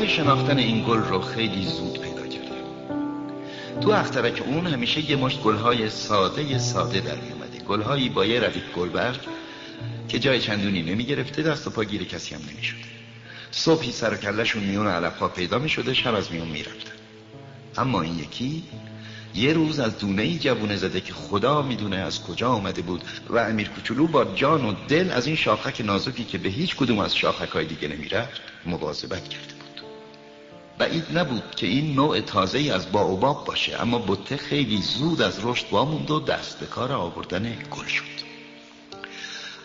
راه شناختن این گل رو خیلی زود پیدا کردم. تو اخترک اون همیشه یه مشت گلهای ساده ساده در می اومده. گلهایی با یه ردیف گلبرگ که جای چندونی نمی گرفته دست و پا گیر کسی هم نمی شده. صبحی سر و کلشون میون علف ها پیدا می شده شب از میون می رفتن. اما این یکی یه روز از دونه ای جوونه زده که خدا می‌دونه از کجا آمده بود و امیر کوچولو با جان و دل از این شاخک نازکی که به هیچ کدوم از شاخک های دیگه نمی‌رفت مواظبت بود بعید نبود که این نوع تازه از باوباب باشه اما بته خیلی زود از رشد واموند و دست به کار آوردن گل شد.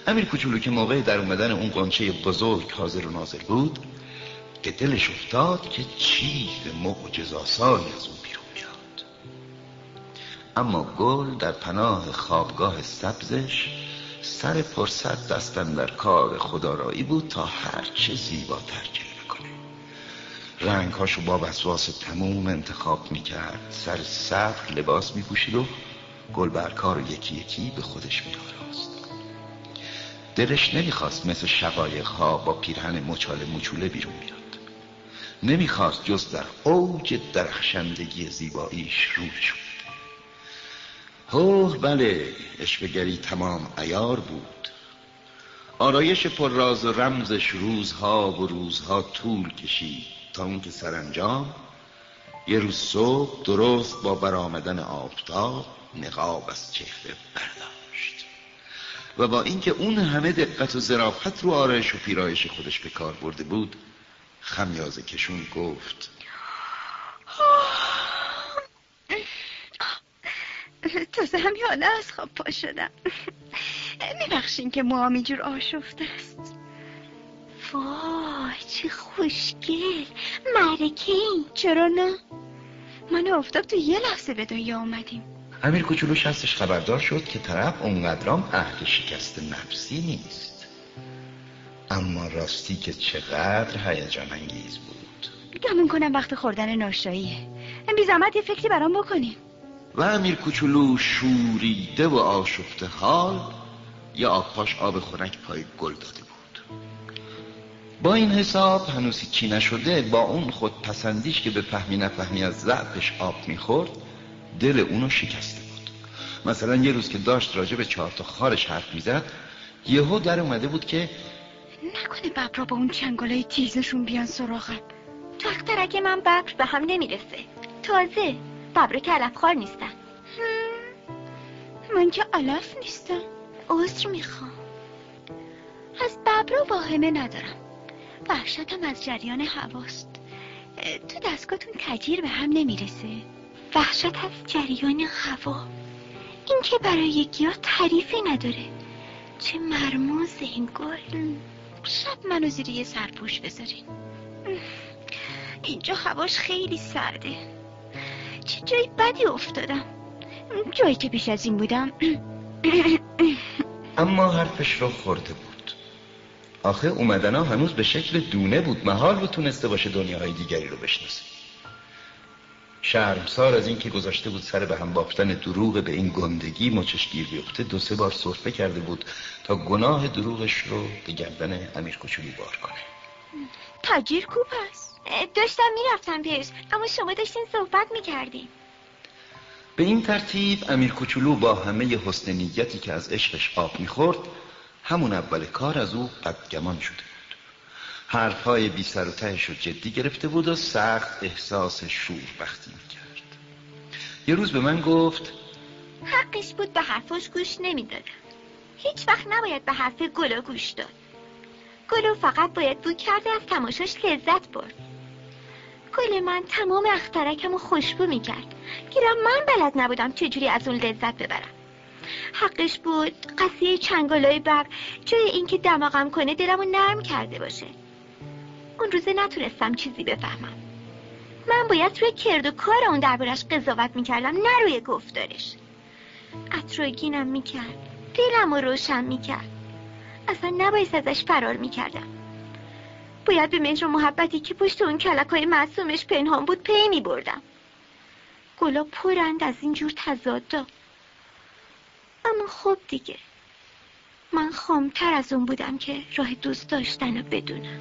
امیر کوچولو که موقع در اومدن اون قنچه بزرگ حاضر و ناظر بود به دلش افتاد که چیز معجزاسایی از اون بیرون میاد اما گل در پناه خوابگاه سبزش سر فرصت دستن در کار خدارایی بود تا هرچه زیباتر کنه رنگهاشو با وسواس تموم انتخاب می‌کرد. سر صبر لباس میپوشید و گل برکار یکی یکی به خودش میآراست. دلش نمی‌خواست مثل شقایق ها با پیرهن مچاله مچوله بیرون بیاد. نمی‌خواست جز در اوج درخشندگی زیباییش رو شد. هوه بله اشبگری تمام ایار بود. آرایش پر راز و رمزش روزها و روزها طول کشید. تا اون که سرانجام یه روز صبح درست با برآمدن آفتاب نقاب از چهره برداشت. و با اینکه اون همه دقت و ظرافت رو آرایش و پیرایش خودش به کار برده بود خمیازه کشون گفت تازه همیانه از خواب پا شدم. میبخشین که موام اینجور آشفته است. وای چه خوشگل. مرکه این چرا نه؟ من افتاب تو یه لحظه به دنیا آمدیم امیر کوچولوش هستش خبردار شد که طرف اونقدرام اهل شکست نفسی نیست. اما راستی که چقدر هیجان انگیز بود. گمون کنم وقت خوردن ناشتاییه بی زحمت یه فکری برام بکنیم. و امیر کوچولو شوریده و آشفته حال یا آبپاش آب خنک پای گل داده. با این حساب هنوز چی نشده با اون خود پسندیش که به فهمی نفهمی از ضعفش آب می‌خورد دل اونو شکسته بود. مثلا یه روز که داشت راجع به چهار تا خارش حرف می‌زد یهو در اومده بود که نکنه ببرا با اون چنگالای تیزشون بیان سراغم. تو اخترک من ببر به هم نمی‌رسه. تازه ببر که علف خار نیستن من که علف نیستم. عذر می‌خوام. از ببرا واهمه ندارم. وحشتم از جریان هواست. تو دستگاهتون کجیر به هم نمی‌رسه. وحشت از جریان هوا. این که برای گیاه تعریفی نداره. چه مرموز گل شب منو زیر یه سرپوش بذارین. اینجا هواش خیلی سرده. چه جایی بدی افتادم. جایی که پیش از این بودم. اما حرفش رو خورده بود. آخه اومدنا هنوز به شکل دونه بود. محال بود تونسته باشه دنیاهای دیگری رو بشناسه. شرمسار از اینکه گذاشته بود سر به هم بافتن دروغ به این گندگی مچش گیر بیفته. دو سه بار صرفه کرده بود تا گناه دروغش رو به گردن امیر کوچولو بار کنه. تجیر کوب هست داشتم می‌رفتم پیش اما شما داشتین صحبت می‌کردیم به این ترتیب امیر کوچولو با همه حسن نیتی که از عشقش آب می‌خورد همون اول کار از او بدگمان شده بود. حرفهای بی سر و تهش رو جدی گرفته بود و سخت احساس شور بختی می‌کرد. یه روز به من گفت حقش بود به حرفاش گوش نمی‌دادم. هیچ وقت نباید به حرف گلو گوش داد. گلو فقط باید بود کرده از تماشاش لذت برد. گل من تمام اخترکم رو خوشبو می‌کرد. گیرم من بلد نبودم چجوری از اون لذت ببرم. حقش بود. قصیه چنگالای بر. جای اینکه دماغم کنه دلمو نرم کرده باشه. اون روزه نتونستم چیزی بفهمم. من باید روی کرد و کار اون دربارش قضاوت می‌کردم نه روی گفتارش. اطراگینم می‌کرد. دلم رو روشن می‌کرد. اصلا نباید ازش فرار می‌کردم. باید به مهر محبتی که پشت اون کلک های معصومش پنهان بود پی میبردم. گلا پرند از اینجور تضادا اما خب دیگه. من خامتر از اون بودم که راه دوست داشتن رو بدونم.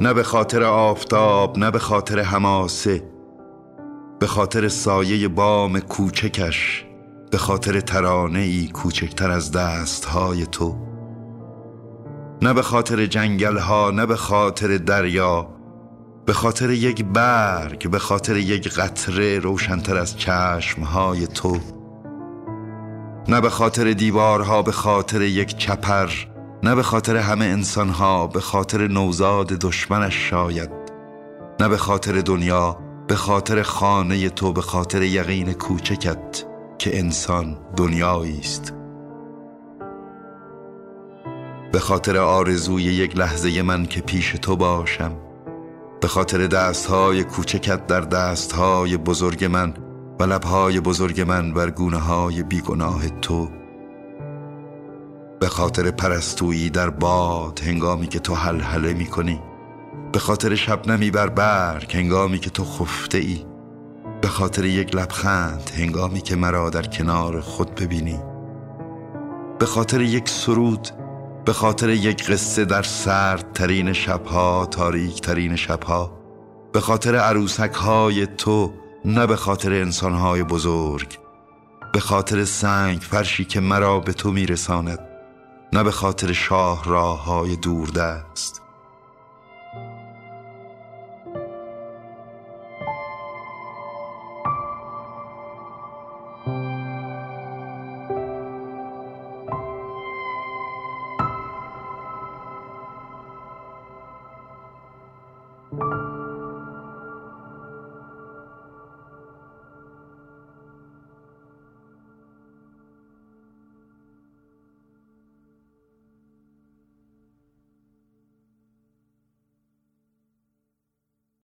نه به خاطر آفتاب نه به خاطر هماسه، به خاطر سایه بام کوچکش. به خاطر ترانه ای کوچکتر از دستهای تو نه به خاطر جنگل ها نه به خاطر دریا به خاطر یک برگ به خاطر یک قطره روشنتر از چشمهای تو نه به خاطر دیوارها به خاطر یک چپر نه به خاطر همه انسانها به خاطر نوزاد دشمنش شاید نه به خاطر دنیا به خاطر خانه تو به خاطر یقین کوچکت که انسان دنیایی است. به خاطر آرزوی یک لحظه من که پیش تو باشم به خاطر دستهای کوچکت در دستهای بزرگ من و لبهای بزرگ من بر گونه های بیگناه تو به خاطر پرستویی در باد هنگامی که تو حلحله می کنی به خاطر شبنمی بر برگ هنگامی که تو خفته ای. به خاطر یک لبخند هنگامی که مرا در کنار خود ببینی. به خاطر یک سرود به خاطر یک قصه در سرد ترین شبها تاریک ترین شبها به خاطر عروسک های تو نه به خاطر انسان های بزرگ به خاطر سنگ فرشی که مرا به تو میرساند نه به خاطر شاه راه های دوردست. you